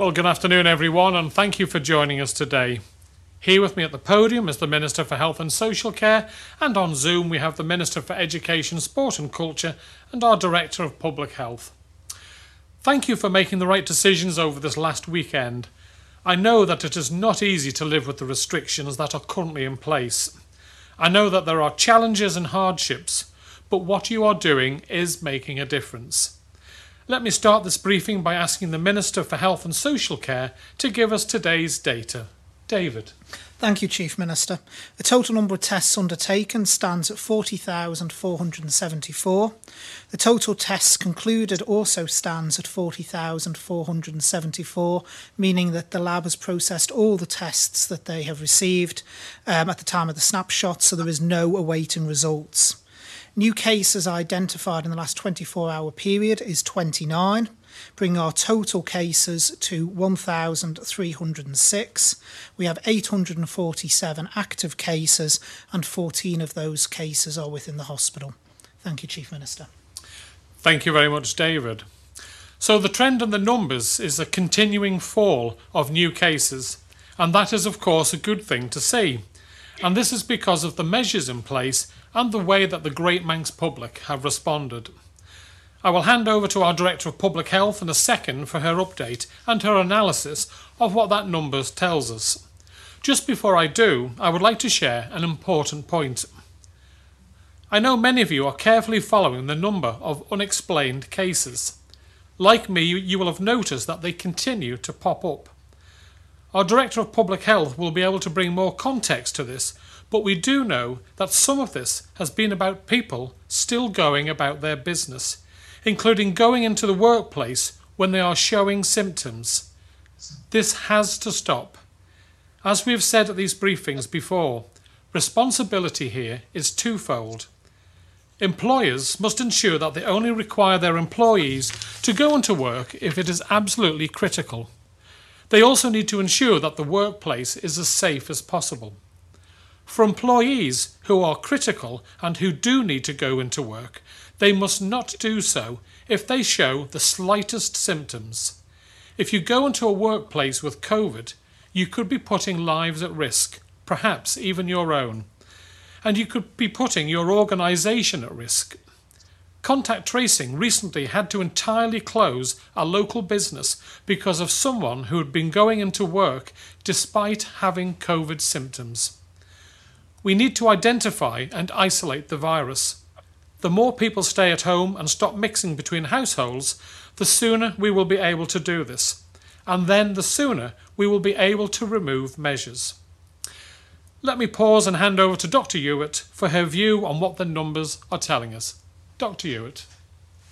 Well, good afternoon, everyone, and thank you for joining us today. Here with me at the podium is the Minister for Health and Social Care, and on Zoom we have the Minister for Education, Sport and Culture, and our Director of Public Health. Thank you for making the right decisions over this last weekend. I know that it is not easy to live with the restrictions that are currently in place. I know that there are challenges and hardships, but what you are doing is making a difference. Let me start this briefing by asking the Minister for Health and Social Care to give us today's data. David. Thank you, Chief Minister. The total number of tests undertaken stands at 40,474. The total tests concluded also stands at 40,474, meaning that the lab has processed all the tests that they have received um, at the time of the snapshot, so there is no awaiting results. New cases identified in the last 24 hour period is 29, bringing our total cases to 1,306. We have 847 active cases, and 14 of those cases are within the hospital. Thank you, Chief Minister. Thank you very much, David. So, the trend in the numbers is a continuing fall of new cases, and that is, of course, a good thing to see. And this is because of the measures in place and the way that the Great Manx public have responded. I will hand over to our Director of Public Health in a second for her update and her analysis of what that numbers tells us. Just before I do, I would like to share an important point. I know many of you are carefully following the number of unexplained cases. Like me, you will have noticed that they continue to pop up. Our Director of Public Health will be able to bring more context to this, but we do know that some of this has been about people still going about their business, including going into the workplace when they are showing symptoms. This has to stop. As we have said at these briefings before, responsibility here is twofold. Employers must ensure that they only require their employees to go into work if it is absolutely critical. They also need to ensure that the workplace is as safe as possible. For employees who are critical and who do need to go into work, they must not do so if they show the slightest symptoms. If you go into a workplace with COVID, you could be putting lives at risk, perhaps even your own. And you could be putting your organisation at risk. Contact Tracing recently had to entirely close a local business because of someone who had been going into work despite having COVID symptoms. We need to identify and isolate the virus. The more people stay at home and stop mixing between households, the sooner we will be able to do this, and then the sooner we will be able to remove measures. Let me pause and hand over to Dr. Ewart for her view on what the numbers are telling us. Dr. Ewart.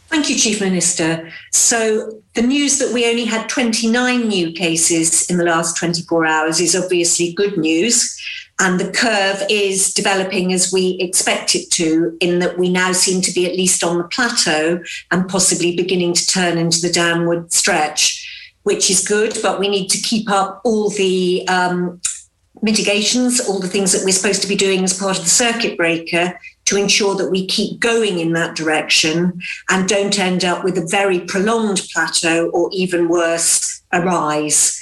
Thank you, Chief Minister. So, the news that we only had 29 new cases in the last 24 hours is obviously good news. And the curve is developing as we expect it to, in that we now seem to be at least on the plateau and possibly beginning to turn into the downward stretch, which is good. But we need to keep up all the um, mitigations, all the things that we're supposed to be doing as part of the circuit breaker to ensure that we keep going in that direction and don't end up with a very prolonged plateau or even worse, a rise.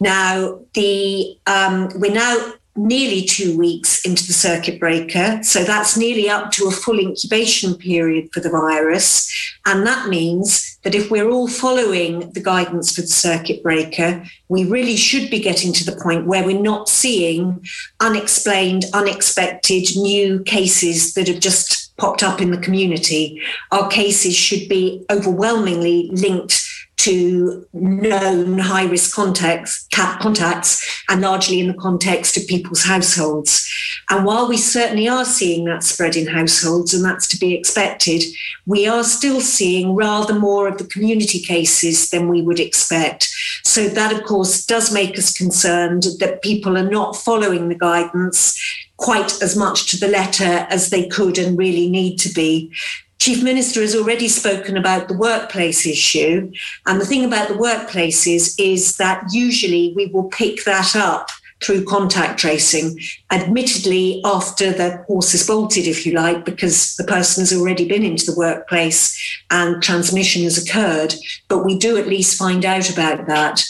Now, the um, we're now nearly two weeks into the circuit breaker. So that's nearly up to a full incubation period for the virus. And that means that if we're all following the guidance for the circuit breaker, we really should be getting to the point where we're not seeing unexplained, unexpected new cases that have just popped up in the community. Our cases should be overwhelmingly linked to known high risk contacts, contacts and largely in the context of people's households. And while we certainly are seeing that spread in households, and that's to be expected, we are still seeing rather more of the community cases than we would expect. So, that of course does make us concerned that people are not following the guidance quite as much to the letter as they could and really need to be. Chief Minister has already spoken about the workplace issue. And the thing about the workplaces is that usually we will pick that up through contact tracing, admittedly after the horse is bolted, if you like, because the person has already been into the workplace and transmission has occurred. But we do at least find out about that.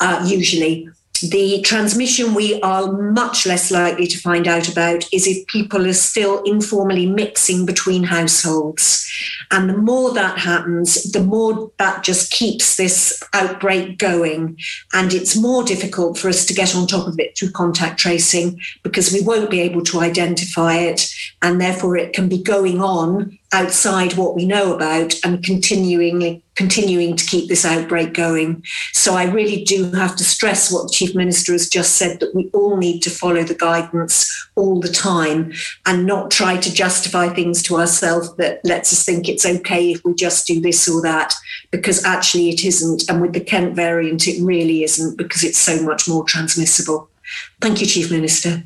uh, usually. The transmission we are much less likely to find out about is if people are still informally mixing between households. And the more that happens, the more that just keeps this outbreak going. And it's more difficult for us to get on top of it through contact tracing because we won't be able to identify it. And therefore, it can be going on outside what we know about and continuing continuing to keep this outbreak going. So I really do have to stress what the Chief Minister has just said that we all need to follow the guidance all the time and not try to justify things to ourselves that lets us think it's okay if we just do this or that, because actually it isn't. And with the Kent variant, it really isn't because it's so much more transmissible. Thank you, Chief Minister.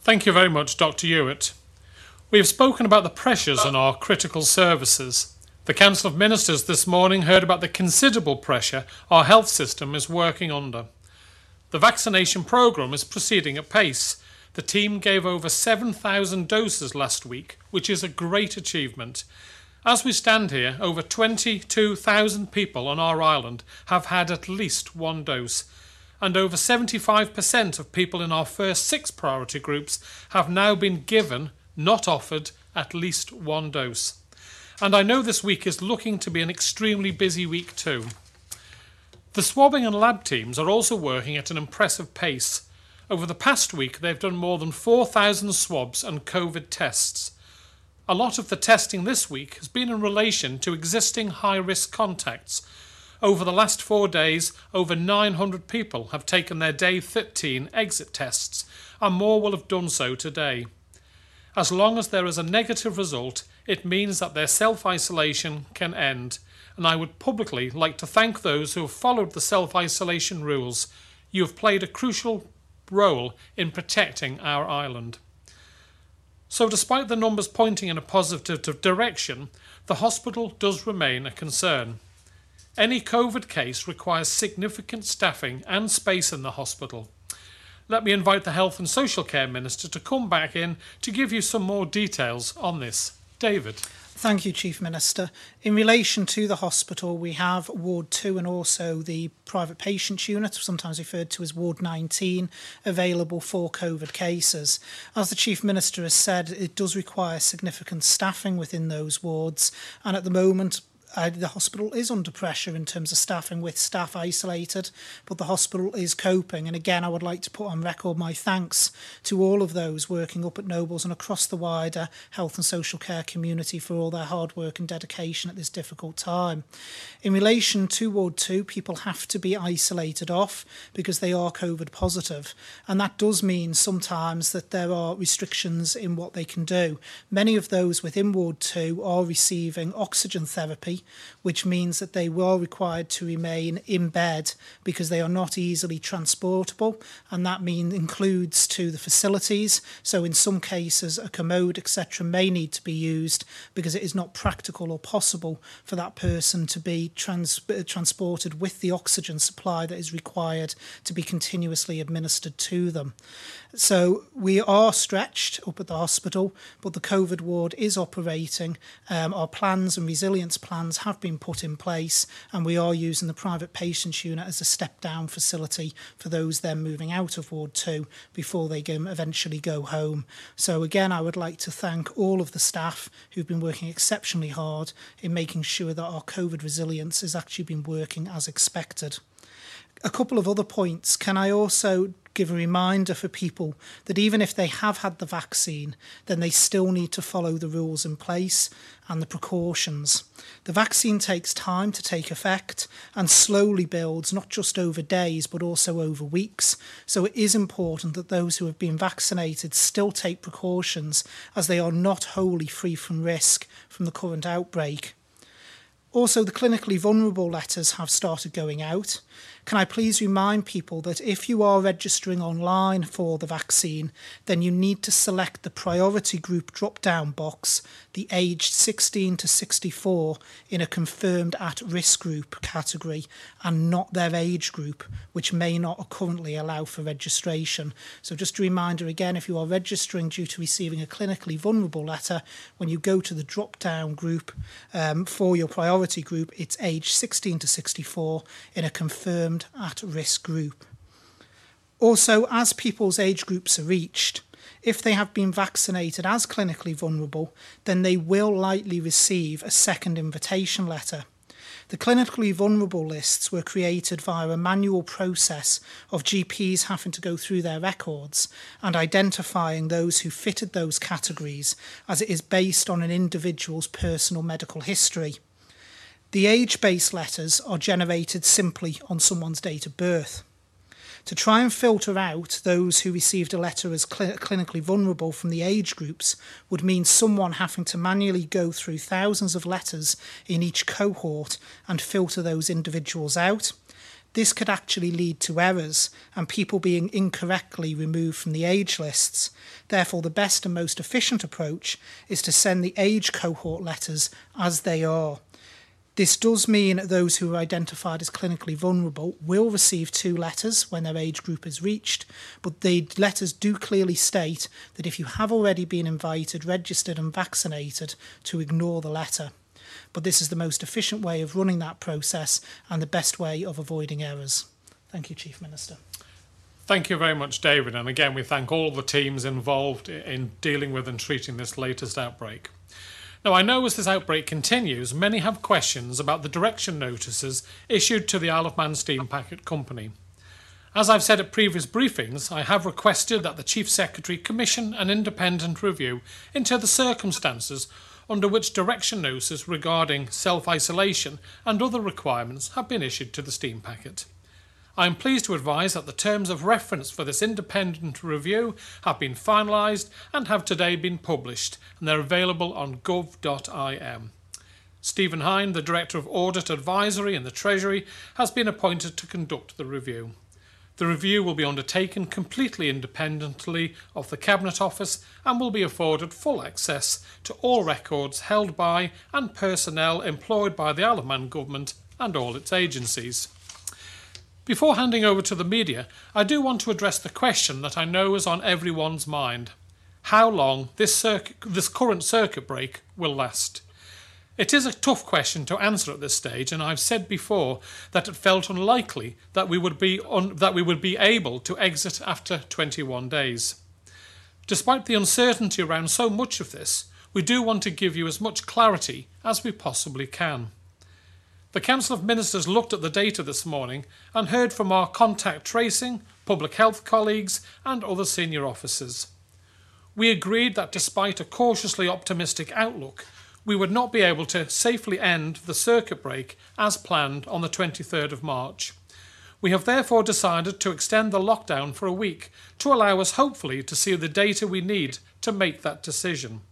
Thank you very much, Dr. Ewart. We have spoken about the pressures on our critical services. The Council of Ministers this morning heard about the considerable pressure our health system is working under. The vaccination programme is proceeding at pace. The team gave over 7,000 doses last week, which is a great achievement. As we stand here, over 22,000 people on our island have had at least one dose, and over 75% of people in our first six priority groups have now been given not offered at least one dose. And I know this week is looking to be an extremely busy week too. The swabbing and lab teams are also working at an impressive pace. Over the past week, they've done more than 4,000 swabs and COVID tests. A lot of the testing this week has been in relation to existing high risk contacts. Over the last four days, over 900 people have taken their day 13 exit tests, and more will have done so today. As long as there is a negative result, it means that their self isolation can end. And I would publicly like to thank those who have followed the self isolation rules. You have played a crucial role in protecting our island. So, despite the numbers pointing in a positive direction, the hospital does remain a concern. Any COVID case requires significant staffing and space in the hospital let me invite the Health and Social Care Minister to come back in to give you some more details on this. David. Thank you, Chief Minister. In relation to the hospital, we have Ward 2 and also the private patient unit, sometimes referred to as Ward 19, available for COVID cases. As the Chief Minister has said, it does require significant staffing within those wards, and at the moment, uh, the hospital is under pressure in terms of staffing with staff isolated, but the hospital is coping. And again, I would like to put on record my thanks to all of those working up at Nobles and across the wider health and social care community for all their hard work and dedication at this difficult time. In relation to Ward 2, people have to be isolated off because they are COVID positive, and that does mean sometimes that there are restrictions in what they can do. Many of those within Ward 2 are receiving oxygen therapy which means that they were required to remain in bed because they are not easily transportable, and that mean includes to the facilities. So in some cases, a commode, etc., may need to be used because it is not practical or possible for that person to be trans- transported with the oxygen supply that is required to be continuously administered to them. So we are stretched up at the hospital, but the COVID ward is operating. Um, our plans and resilience plans plans have been put in place and we are using the private patients unit as a step down facility for those then moving out of Ward 2 before they can eventually go home. So again, I would like to thank all of the staff who've been working exceptionally hard in making sure that our COVID resilience has actually been working as expected. a couple of other points. Can I also give a reminder for people that even if they have had the vaccine, then they still need to follow the rules in place and the precautions. The vaccine takes time to take effect and slowly builds, not just over days, but also over weeks. So it is important that those who have been vaccinated still take precautions as they are not wholly free from risk from the current outbreak. Also, the clinically vulnerable letters have started going out. Can I please remind people that if you are registering online for the vaccine, then you need to select the priority group drop down box, the aged 16 to 64, in a confirmed at risk group category, and not their age group, which may not currently allow for registration. So, just a reminder again if you are registering due to receiving a clinically vulnerable letter, when you go to the drop down group um, for your priority group, it's age 16 to 64 in a confirmed termed at risk group. Also, as people's age groups are reached, if they have been vaccinated as clinically vulnerable, then they will likely receive a second invitation letter. The clinically vulnerable lists were created via a manual process of GPs having to go through their records and identifying those who fitted those categories as it is based on an individual's personal medical history. The age based letters are generated simply on someone's date of birth to try and filter out those who received a letter as cl- clinically vulnerable from the age groups would mean someone having to manually go through thousands of letters in each cohort and filter those individuals out. This could actually lead to errors and people being incorrectly removed from the age lists. Therefore, the best and most efficient approach is to send the age cohort letters as they are this does mean those who are identified as clinically vulnerable will receive two letters when their age group is reached, but the letters do clearly state that if you have already been invited, registered, and vaccinated, to ignore the letter. But this is the most efficient way of running that process and the best way of avoiding errors. Thank you, Chief Minister. Thank you very much, David. And again, we thank all the teams involved in dealing with and treating this latest outbreak. Now, I know as this outbreak continues, many have questions about the direction notices issued to the Isle of Man Steam Packet Company. As I've said at previous briefings, I have requested that the Chief Secretary commission an independent review into the circumstances under which direction notices regarding self isolation and other requirements have been issued to the steam packet. I am pleased to advise that the terms of reference for this independent review have been finalised and have today been published, and they're available on gov.im. Stephen Hine, the Director of Audit Advisory in the Treasury, has been appointed to conduct the review. The review will be undertaken completely independently of the Cabinet Office and will be afforded full access to all records held by and personnel employed by the Isle of Man Government and all its agencies. Before handing over to the media, I do want to address the question that I know is on everyone's mind how long this, this current circuit break will last. It is a tough question to answer at this stage, and I've said before that it felt unlikely that we would be, un, that we would be able to exit after 21 days. Despite the uncertainty around so much of this, we do want to give you as much clarity as we possibly can. The Council of Ministers looked at the data this morning and heard from our contact tracing, public health colleagues, and other senior officers. We agreed that despite a cautiously optimistic outlook, we would not be able to safely end the circuit break as planned on the 23rd of March. We have therefore decided to extend the lockdown for a week to allow us hopefully to see the data we need to make that decision.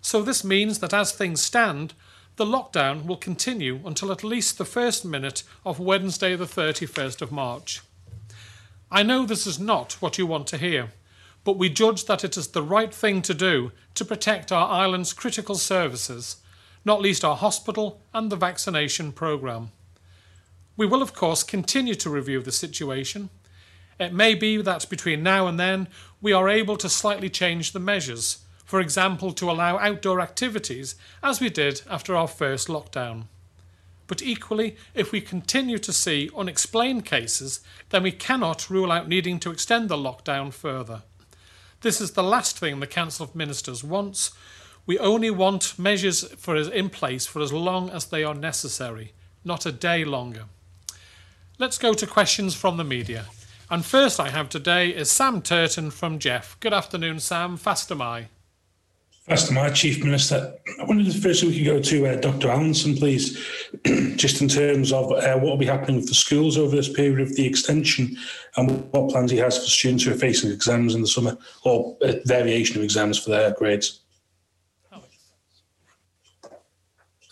So this means that as things stand, the lockdown will continue until at least the first minute of Wednesday, the 31st of March. I know this is not what you want to hear, but we judge that it is the right thing to do to protect our island's critical services, not least our hospital and the vaccination programme. We will, of course, continue to review the situation. It may be that between now and then we are able to slightly change the measures for example, to allow outdoor activities as we did after our first lockdown. But equally, if we continue to see unexplained cases, then we cannot rule out needing to extend the lockdown further. This is the last thing the Council of Ministers wants. We only want measures for in place for as long as they are necessary, not a day longer. Let's go to questions from the media. And first I have today is Sam Turton from Gef. Good afternoon, Sam. Fastyr mie. First, my Chief Minister, I wondered if first we could go to uh, Dr. Allinson, please, just in terms of uh, what will be happening with the schools over this period of the extension and what plans he has for students who are facing exams in the summer or a variation of exams for their grades.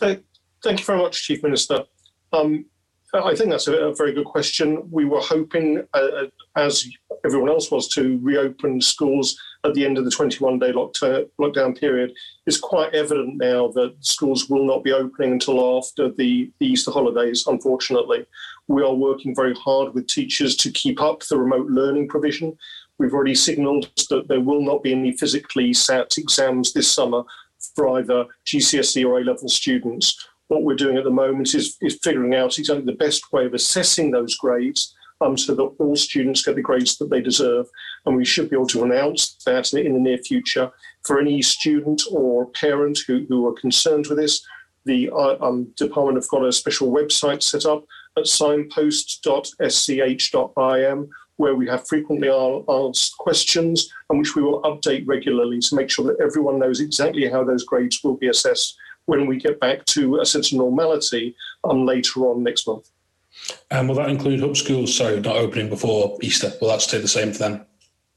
Thank, thank you very much, Chief Minister. Um, I think that's a, a, very good question. We were hoping, uh, uh as everyone else was, to reopen schools at the end of the 21 day lockdown period, it's quite evident now that schools will not be opening until after the, Easter holidays, unfortunately. We are working very hard with teachers to keep up the remote learning provision. We've already signalled that there will not be any physically sat exams this summer for either GCSE or A level students. what we're doing at the moment is, is figuring out exactly the best way of assessing those grades um, so that all students get the grades that they deserve. And we should be able to announce that in the near future for any student or parent who, who are concerned with this. The uh, um, department have got a special website set up at signpost.sch.im where we have frequently asked questions and which we will update regularly to make sure that everyone knows exactly how those grades will be assessed when we get back to a sense of normality um, later on next month. And will that include hub schools, so not opening before Easter? Will that stay the same for them?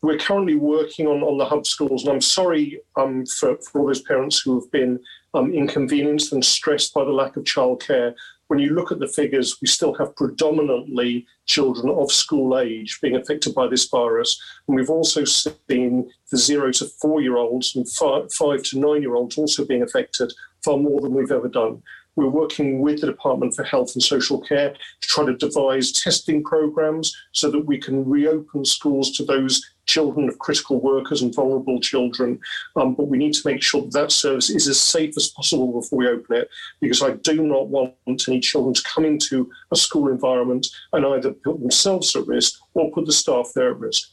We're currently working on, on the hub schools, and I'm sorry um, for, for all those parents who have been um, inconvenienced and stressed by the lack of childcare. When you look at the figures, we still have predominantly children of school age being affected by this virus. And we've also seen the zero to four year olds and five, five to nine year olds also being affected far more than we've ever done. We're working with the Department for Health and Social Care to try to devise testing programs so that we can reopen schools to those children of critical workers and vulnerable children. Um, but we need to make sure that that service is as safe as possible before we open it, because I do not want any children to come into a school environment and either put themselves at risk or put the staff there at risk.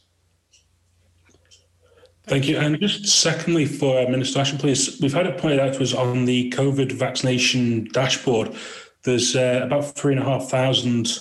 Thank you. And just secondly, for uh, Minister Ashford, please, we've had it pointed out to us on the COVID vaccination dashboard. There's uh, about three and a half thousand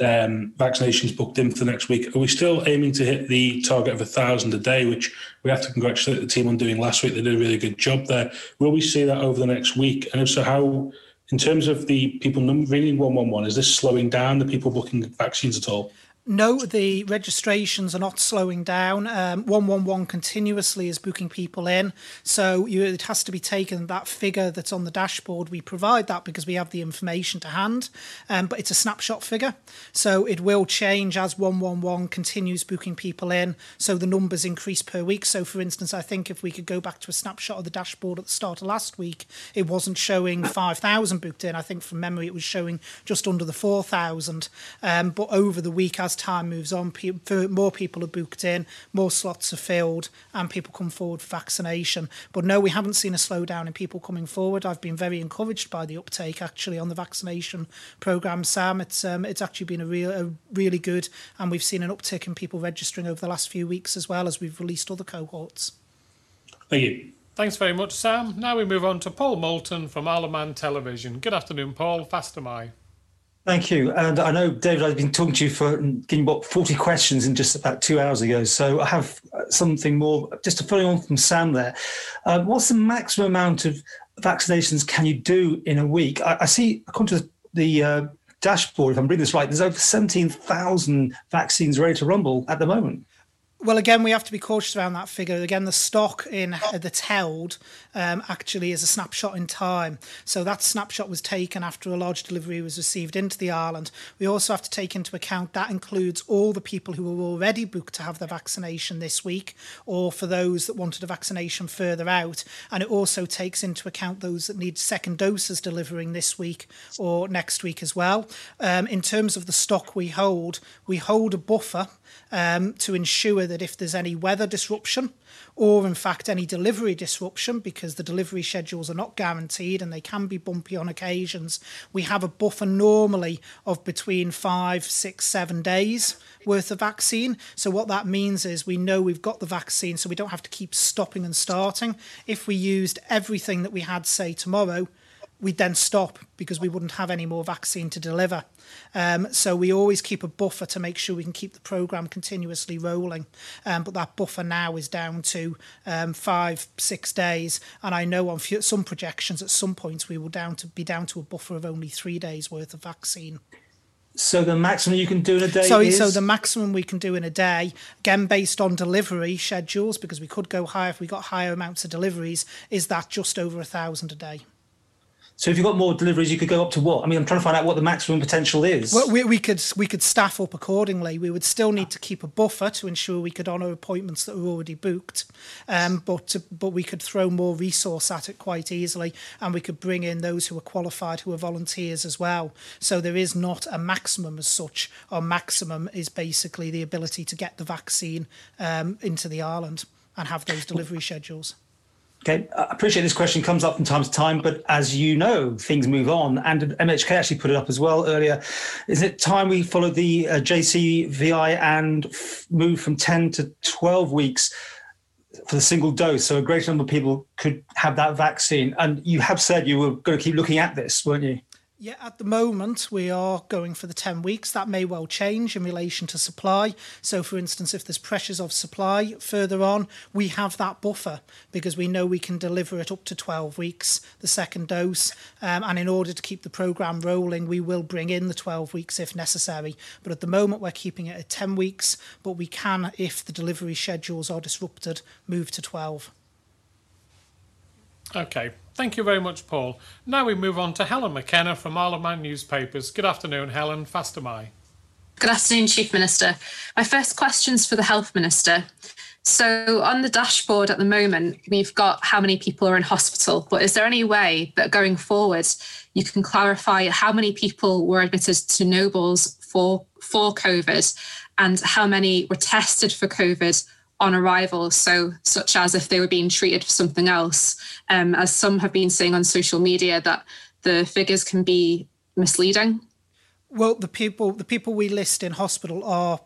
um, vaccinations booked in for the next week. Are we still aiming to hit the target of a thousand a day, which we have to congratulate the team on doing last week? They did a really good job there. Will we see that over the next week? And if so, how, in terms of the people ringing 111, is this slowing down the people booking vaccines at all? No, the registrations are not slowing down. Um, 111 continuously is booking people in. So you, it has to be taken that figure that's on the dashboard. We provide that because we have the information to hand, um, but it's a snapshot figure. So it will change as 111 continues booking people in. So the numbers increase per week. So, for instance, I think if we could go back to a snapshot of the dashboard at the start of last week, it wasn't showing 5,000 booked in. I think from memory it was showing just under the 4,000. Um, but over the week, as as time moves on, more people are booked in, more slots are filled, and people come forward for vaccination. But no, we haven't seen a slowdown in people coming forward. I've been very encouraged by the uptake actually on the vaccination programme, Sam. It's um, it's actually been a real a really good, and we've seen an uptick in people registering over the last few weeks as well as we've released other cohorts. Thank you. Thanks very much, Sam. Now we move on to Paul Moulton from Isle of Man Television. Good afternoon, Paul. Fastyr mie. Thank you. And I know, David, I've been talking to you for getting what 40 questions in just about two hours ago. So I have something more, just to follow on from Sam there. Uh, what's the maximum amount of vaccinations can you do in a week? I, I see, according to the uh, dashboard, if I'm reading this right, there's over 17,000 vaccines ready to rumble at the moment. Well, again, we have to be cautious around that figure. Again, the stock in that's held um, actually is a snapshot in time. So that snapshot was taken after a large delivery was received into the island. We also have to take into account that includes all the people who were already booked to have their vaccination this week, or for those that wanted a vaccination further out. And it also takes into account those that need second doses delivering this week or next week as well. Um, in terms of the stock we hold, we hold a buffer um, to ensure that if there's any weather disruption or in fact any delivery disruption because the delivery schedules are not guaranteed and they can be bumpy on occasions we have a buffer normally of between five six seven days worth of vaccine. So what that means is we know we've got the vaccine so we don't have to keep stopping and starting. If we used everything that we had say tomorrow we'd then stop because we wouldn't have any more vaccine to deliver. Um, so we always keep a buffer to make sure we can keep the program continuously rolling. Um, but that buffer now is down to um, five, six days, and I know on some projections at some points we will down to be down to a buffer of only three days worth of vaccine. So the maximum you can do in a day Sorry, is? so the maximum we can do in a day, again based on delivery schedules, because we could go higher if we got higher amounts of deliveries, is that just over a thousand a day. So if you've got more deliveries, you could go up to what? I mean, I'm trying to find out what the maximum potential is. Well, we, we could we could staff up accordingly. We would still need to keep a buffer to ensure we could honour appointments that were already booked, um, but but we could throw more resource at it quite easily, and we could bring in those who are qualified, who are volunteers as well. So there is not a maximum as such. Our maximum is basically the ability to get the vaccine um, into the island and have those delivery schedules. Okay, I appreciate this question comes up from time to time, but as you know, things move on, and MHK actually put it up as well earlier. Is it time we follow the uh, JCVI and f- move from 10 to 12 weeks for the single dose, so a greater number of people could have that vaccine? And you have said you were going to keep looking at this, weren't you? Yeah, at the moment, we are going for the 10 weeks. That may well change in relation to supply. So, for instance, if there's pressures of supply further on, we have that buffer because we know we can deliver it up to 12 weeks, the second dose. Um, and in order to keep the programme rolling, we will bring in the 12 weeks if necessary. But at the moment, we're keeping it at 10 weeks, but we can, if the delivery schedules are disrupted, move to 12. Okay, thank you very much, Paul. Now we move on to Helen McKenna from Isle of Man newspapers. Good afternoon, Helen. Fastyr mie. Good afternoon, Chief Minister. My first question is for the Health Minister. So, on the dashboard at the moment, we've got how many people are in hospital, but is there any way that going forward you can clarify how many people were admitted to Nobles for, for COVID and how many were tested for COVID on arrival, so such as if they were being treated for something else, um, as some have been saying on social media that the figures can be misleading. Well, the people the people we list in hospital are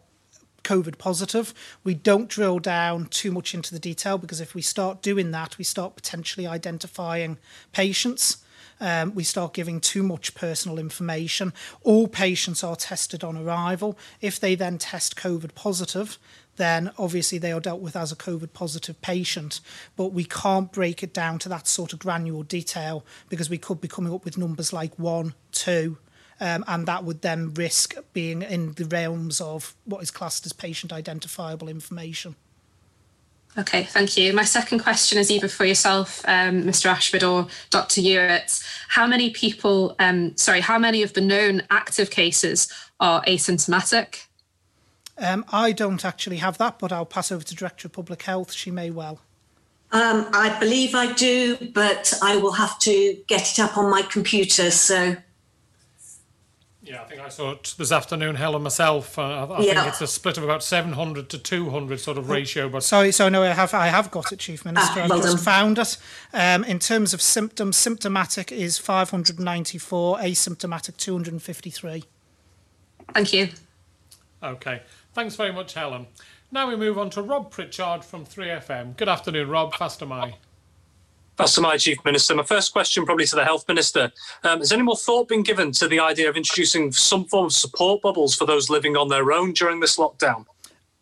COVID positive. We don't drill down too much into the detail because if we start doing that, we start potentially identifying patients. Um, we start giving too much personal information. All patients are tested on arrival. If they then test COVID positive, then obviously they are dealt with as a COVID positive patient. But we can't break it down to that sort of granular detail because we could be coming up with numbers like one, two, um, and that would then risk being in the realms of what is classed as patient identifiable information. Okay, thank you. My second question is either for yourself, um, Mr. Ashford, or Dr. Ewart. How many people, um, sorry, how many of the known active cases are asymptomatic? Um, I don't actually have that, but I'll pass over to Director of Public Health. She may well. Um, I believe I do, but I will have to get it up on my computer. So. Yeah, I think I saw it this afternoon, Helen, myself. Uh, I, I Yeah. think it's a split of about 700 to 200 sort of ratio, but Sorry, so no, I have I have got it, Chief Minister. Ah, I've just done. found it. Um, in terms of symptoms, symptomatic is 594, asymptomatic 253. Thank you. okay. Thanks very much, Helen. Now we move on to Rob Pritchard from 3FM. Good afternoon, Rob. Faster am Faster That's my Chief Minister. My first question, probably to the Health Minister. Um, has any more thought been given to the idea of introducing some form of support bubbles for those living on their own during this lockdown?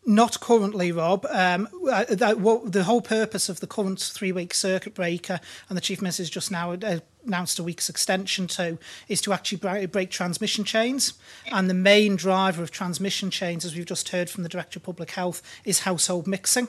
Not currently, Rob. Um, uh, that, what, the whole purpose of the current three-week circuit breaker, and the Chief Minister just now uh, announced a week's extension to, is to actually break, transmission chains. And the main driver of transmission chains, as we've just heard from the Director of Public Health, is household mixing.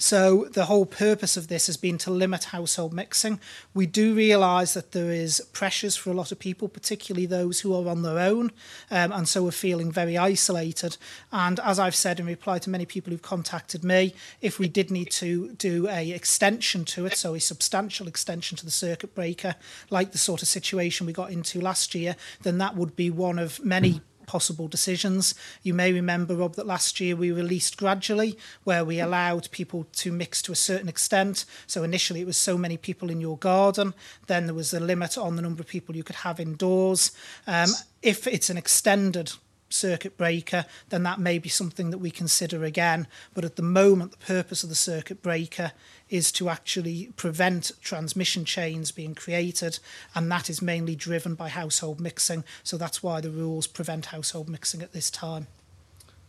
So the whole purpose of this has been to limit household mixing. We do realise that there is pressures for a lot of people, particularly those who are on their own, um, and so are feeling very isolated. And as I've said in reply to many people who've contacted me, if we did need to do a extension to it, so a substantial extension to the circuit breaker, like the sort of situation we got into last year, then that would be one of many possible decisions. You may remember, Rob, that last year we released gradually, where we allowed people to mix to a certain extent. So initially it was so many people in your garden, then there was a limit on the number of people you could have indoors. Um, if it's an extended circuit breaker, then that may be something that we consider again. But at the moment, the purpose of the circuit breaker is to actually prevent transmission chains being created, and that is mainly driven by household mixing. So that's why the rules prevent household mixing at this time.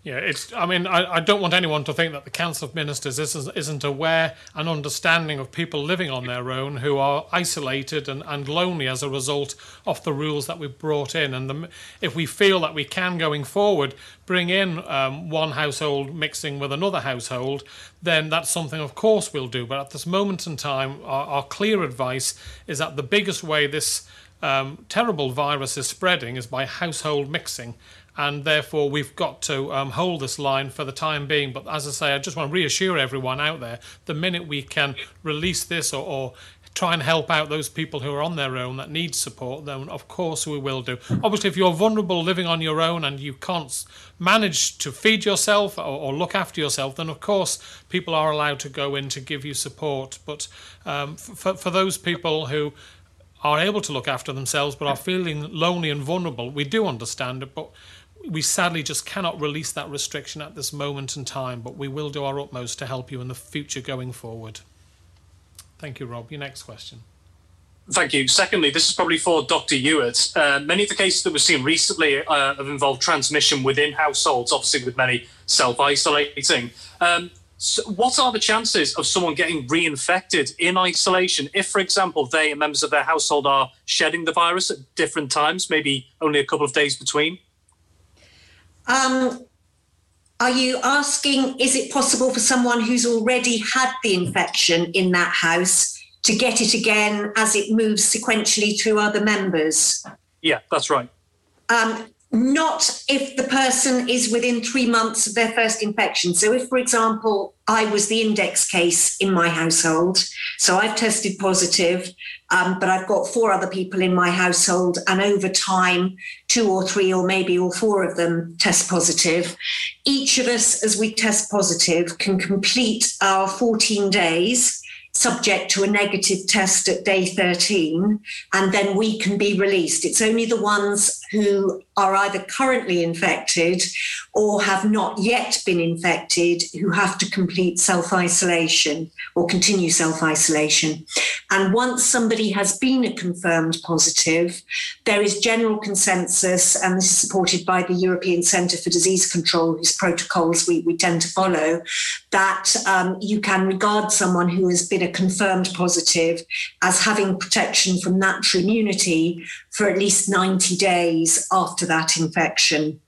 Yeah, it's. I mean, I, I don't want anyone to think that the Council of Ministers isn't, isn't aware and understanding of people living on their own who are isolated and, and lonely as a result of the rules that we've brought in. And the, if we feel that we can, going forward, bring in um, one household mixing with another household, then that's something, of course, we'll do. But at this moment in time, our, our clear advice is that the biggest way this um, terrible virus is spreading is by household mixing and therefore we've got to um, hold this line for the time being. But as I say, I just want to reassure everyone out there: the minute we can release this or, or try and help out those people who are on their own that need support, then of course we will do. Obviously, if you're vulnerable living on your own and you can't manage to feed yourself or, or look after yourself, then of course people are allowed to go in to give you support. But um, for, for those people who are able to look after themselves but are feeling lonely and vulnerable, we do understand it, but we sadly just cannot release that restriction at this moment in time, but we will do our utmost to help you in the future going forward. Thank you, Rob. Your next question. Thank you. Secondly, this is probably for Dr. Ewart. Uh, many of the cases that we've seen recently uh, have involved transmission within households, obviously with many self-isolating. Um, so what are the chances of someone getting reinfected in isolation if, for example, they and members of their household are shedding the virus at different times, maybe only a couple of days between? Um, are you asking, is it possible for someone who's already had the infection in that house to get it again as it moves sequentially through other members? Yeah, that's right. Um, not if the person is within three months of their first infection. So, if, for example, I was the index case in my household, so I've tested positive, um, but I've got four other people in my household, and over time, two or three or maybe all four of them test positive. Each of us, as we test positive, can complete our 14 days subject to a negative test at day 13, and then we can be released. It's only the ones who are either currently infected or have not yet been infected who have to complete self isolation or continue self isolation. And once somebody has been a confirmed positive, there is general consensus, and this is supported by the European Centre for Disease Control, whose protocols we, we tend to follow, that um, you can regard someone who has been a confirmed positive as having protection from natural immunity for at least 90 days after that infection.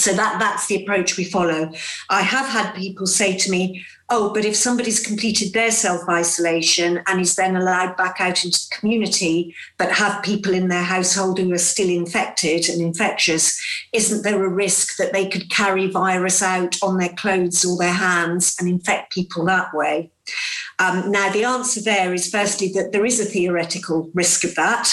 So that, that's the approach we follow. I have had people say to me, oh, but if somebody's completed their self isolation and is then allowed back out into the community, but have people in their household who are still infected and infectious, isn't there a risk that they could carry virus out on their clothes or their hands and infect people that way? Um, now, the answer there is firstly that there is a theoretical risk of that.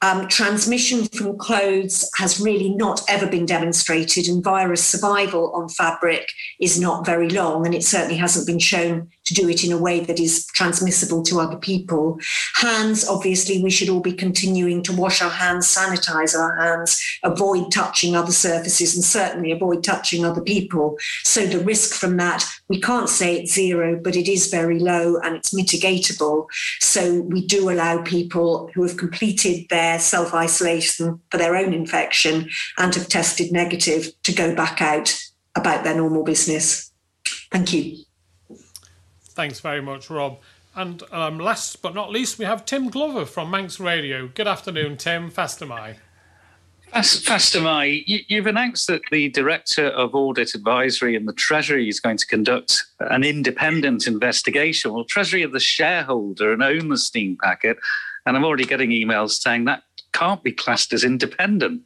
Um, transmission from clothes has really not ever been demonstrated, and virus survival on fabric is not very long, and it certainly hasn't been shown to do it in a way that is transmissible to other people. Hands, obviously, we should all be continuing to wash our hands, sanitize our hands, avoid touching other surfaces, and certainly avoid touching other people. So the risk from that, we can't say it's zero, but it is very low and it's mitigatable. So we do allow people who have completed their self isolation for their own infection and have tested negative to go back out about their normal business. Thank you. Thanks very much, Rob. And um, last but not least, we have Tim Glover from Manx Radio. Good afternoon, Tim. Fast am I. Fast am I. You've announced that the Director of Audit Advisory and the Treasury is going to conduct an independent investigation. Well, Treasury are the shareholder and own the steam packet, and I'm already getting emails saying that can't be classed as independent.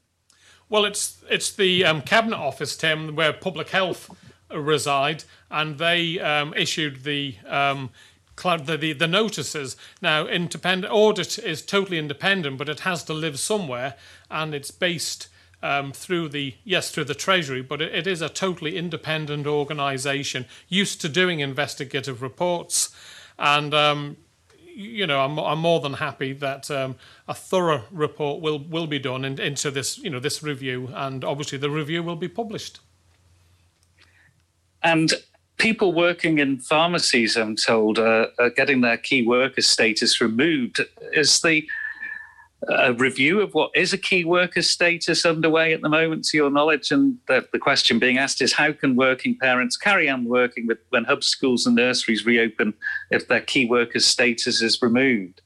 Well, it's it's the um, Cabinet Office, Tim, where Public Health reside, and they um, issued the, um, the, the the notices. Now, independent audit is totally independent, but it has to live somewhere, and it's based. Um, through the yes through the treasury but it, it is a totally independent organization used to doing investigative reports and um, you know I'm, I'm more than happy that um, a thorough report will will be done in, into this you know this review and obviously the review will be published and people working in pharmacies, I'm told, are getting their key worker status removed. Is the review of what is a key worker status underway at the moment, to your knowledge? And the, the question being asked is how can working parents carry on working with, when hub schools and nurseries reopen if their key worker status is removed?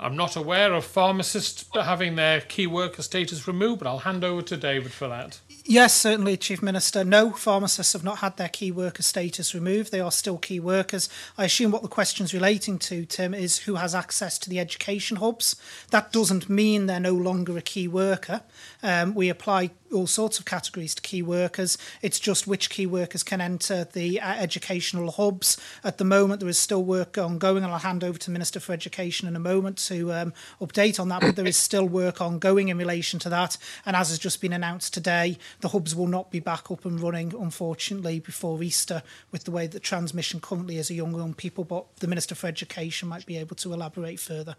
I'm not aware of pharmacists having their key worker status removed, but I'll hand over to David for that. Yes, certainly, Chief Minister. No, pharmacists have not had their key worker status removed. They are still key workers. I assume what the question's relating to, Tim, is who has access to the education hubs. That doesn't mean they're no longer a key worker. Um, we apply all sorts of categories to key workers. It's just which key workers can enter the uh, educational hubs. At the moment, there is still work ongoing, and I'll hand over to Minister for Education in a moment to um, update on that. But there is still work ongoing in relation to that. And as has just been announced today, the hubs will not be back up and running, unfortunately, before Easter, with the way that transmission currently is a young young people. But the Minister for Education might be able to elaborate further.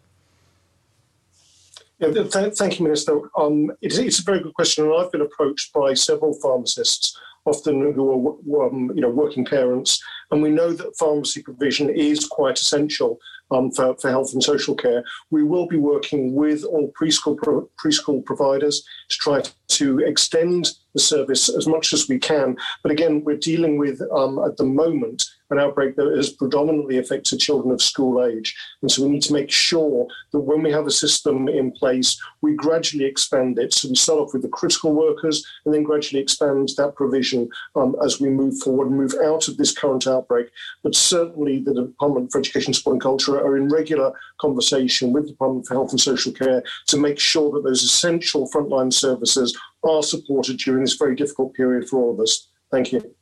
Yeah, th- thank you, Minister. Um, it's, it's a very good question, and I've been approached by several pharmacists, often who are um, you know working parents, and we know that pharmacy provision is quite essential um, for, for health and social care. We will be working with all preschool pro- preschool providers to try to extend the service as much as we can. But again, we're dealing with um, at the moment an outbreak that has predominantly affected children of school age. And so we need to make sure that when we have a system in place, we gradually expand it. So we start off with the critical workers and then gradually expand that provision um, as we move forward and move out of this current outbreak. But certainly the Department for Education, Sport and Culture are in regular conversation with the Department for Health and Social Care to make sure that those essential frontline services are supported during this very difficult period for all of us. Thank you.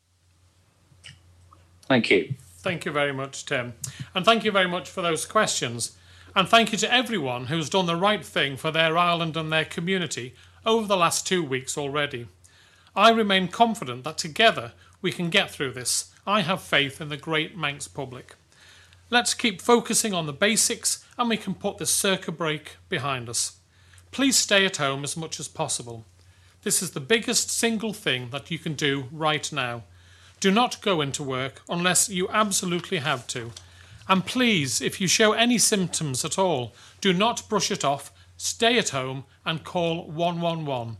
Thank you. Thank you very much, Tim. And thank you very much for those questions. And thank you to everyone who's done the right thing for their island and their community over the last two weeks already. I remain confident that together we can get through this. I have faith in the great Manx public. Let's keep focusing on the basics and we can put this circuit break behind us. Please stay at home as much as possible. This is the biggest single thing that you can do right now. Do not go into work unless you absolutely have to. And please, if you show any symptoms at all, do not brush it off, stay at home and call 111.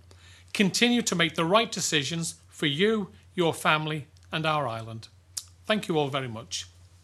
Continue to make the right decisions for you, your family, and our island. Thank you all very much.